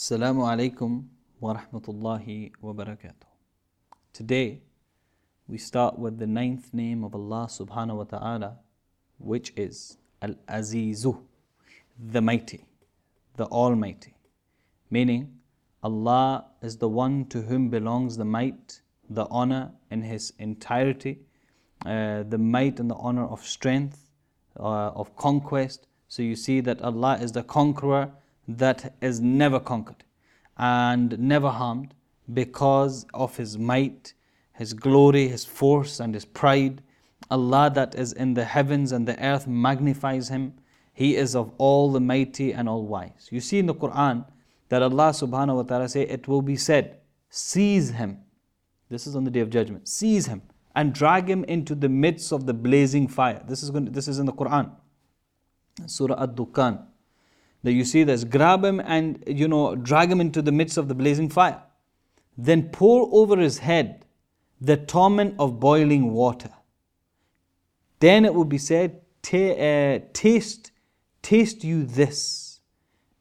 Assalamu alaikum wa rahmatullahi wa barakatuh. Today we start with the ninth name of Allah subhanahu wa ta'ala, which is Al Azizu, the Mighty, the Almighty. Meaning, Allah is the one to whom belongs the might, the honor in His entirety, uh, the might and the honor of strength, uh, of conquest. So you see that Allah is the conqueror that is never conquered and never harmed because of His might, His glory, His force, and His pride. Allah that is in the heavens and the earth magnifies Him. He is of all the mighty and all wise. You see in the Quran that Allah subhanahu wa ta'ala say, It will be said, Seize Him. This is on the day of judgment. Seize Him and drag Him into the midst of the blazing fire. This is, going to, this is in the Quran. Surah Ad-Dukhan that you see this grab him and you know drag him into the midst of the blazing fire. Then pour over his head the torment of boiling water. Then it will be said uh, taste taste you this.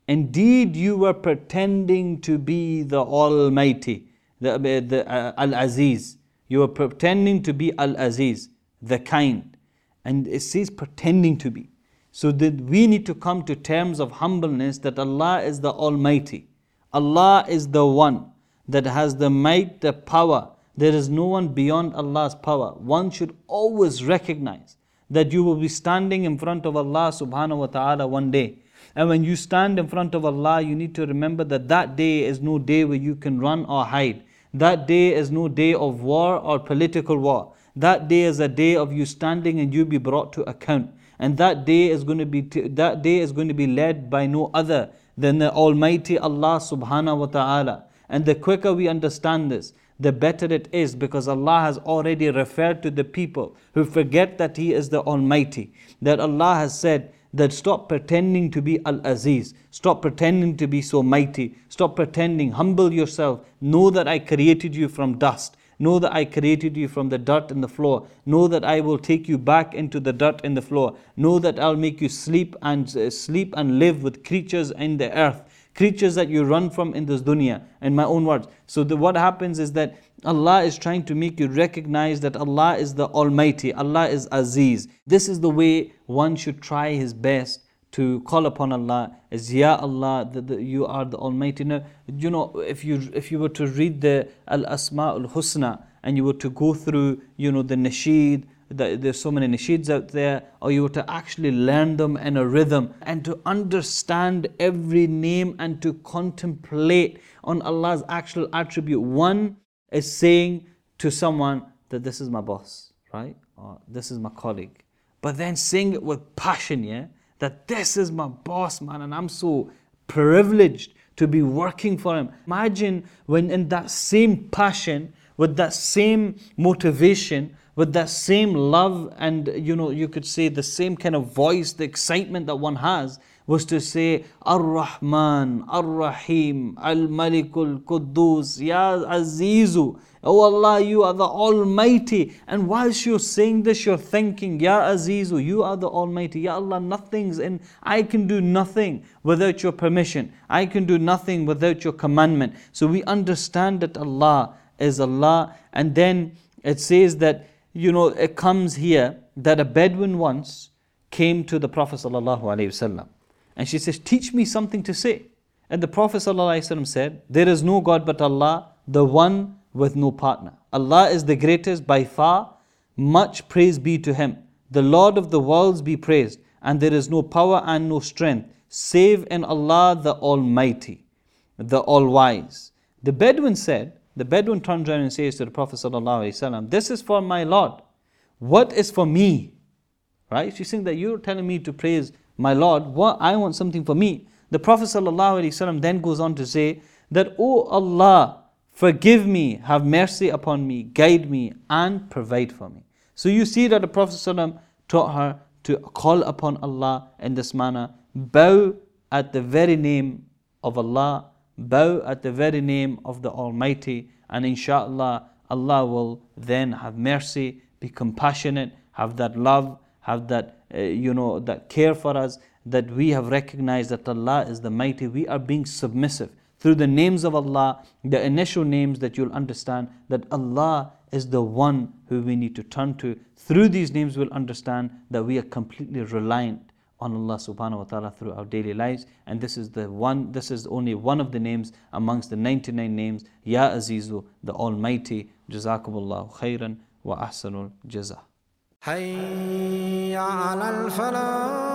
Indeed you were pretending to be the almighty the, uh, the uh, al-aziz. You were pretending to be al-aziz the kind. And it says pretending to be so that we need to come to terms of humbleness that Allah is the Almighty. Allah is the one that has the might, the power. There is no one beyond Allah's power. One should always recognize that you will be standing in front of Allah subhanahu wa ta'ala one day. And when you stand in front of Allah, you need to remember that that day is no day where you can run or hide. That day is no day of war or political war. That day is a day of you standing and you be brought to account and that day is going to be that day is going to be led by no other than the almighty Allah subhanahu wa ta'ala and the quicker we understand this the better it is because Allah has already referred to the people who forget that He is the Almighty. That Allah has said that stop pretending to be Al Aziz, stop pretending to be so mighty, stop pretending, humble yourself, know that I created you from dust. Know that I created you from the dirt in the floor. Know that I will take you back into the dirt in the floor. Know that I'll make you sleep and uh, sleep and live with creatures in the earth. Creatures that you run from in this dunya, in my own words. So the, what happens is that Allah is trying to make you recognize that Allah is the Almighty, Allah is Aziz. This is the way one should try his best to call upon Allah as Ya Allah, that you are the Almighty. Now, you know, if you if you were to read the Al Asma al Husna and you were to go through, you know, the nasheed, the, there's so many nasheeds out there, or you were to actually learn them in a rhythm and to understand every name and to contemplate on Allah's actual attribute. One is saying to someone that this is my boss, right? Or this is my colleague. But then saying it with passion, yeah? That this is my boss, man, and I'm so privileged to be working for him. Imagine when, in that same passion, with that same motivation, with that same love, and you know, you could say the same kind of voice, the excitement that one has, was to say, Ar Rahman, Ar Rahim, Al Malikul Quddus, Ya Azizu. Oh Allah, you are the Almighty. And whilst you're saying this, you're thinking, Ya Azizu, you are the Almighty. Ya Allah, nothing's in, I can do nothing without your permission. I can do nothing without your commandment. So we understand that Allah is Allah. And then it says that, you know, it comes here that a Bedouin once came to the Prophet ﷺ and she says, Teach me something to say. And the Prophet ﷺ said, There is no God but Allah, the one with no partner. Allah is the greatest by far, much praise be to Him. The Lord of the worlds be praised, and there is no power and no strength save in Allah the Almighty, the All Wise. The Bedouin said, the Bedouin turns around and says to the Prophet ﷺ, This is for my Lord. What is for me? Right? She's saying that you're telling me to praise my Lord. What I want something for me. The Prophet ﷺ then goes on to say that, O Allah, Forgive me, have mercy upon me, guide me, and provide for me. So you see that the Prophet ﷺ taught her to call upon Allah in this manner, bow at the very name of Allah, bow at the very name of the Almighty, and inshallah, Allah will then have mercy, be compassionate, have that love, have that, uh, you know, that care for us, that we have recognized that Allah is the Mighty. We are being submissive through the names of Allah, the initial names that you'll understand that Allah is the one who we need to turn to. Through these names, we'll understand that we are completely reliant on Allah subhanahu wa ta'ala through our daily lives. And this is the one, this is only one of the names amongst the 99 names. Ya Azizu, the Almighty. Jazakumullahu khairan wa ahsanul jaza. حي على الفلاح.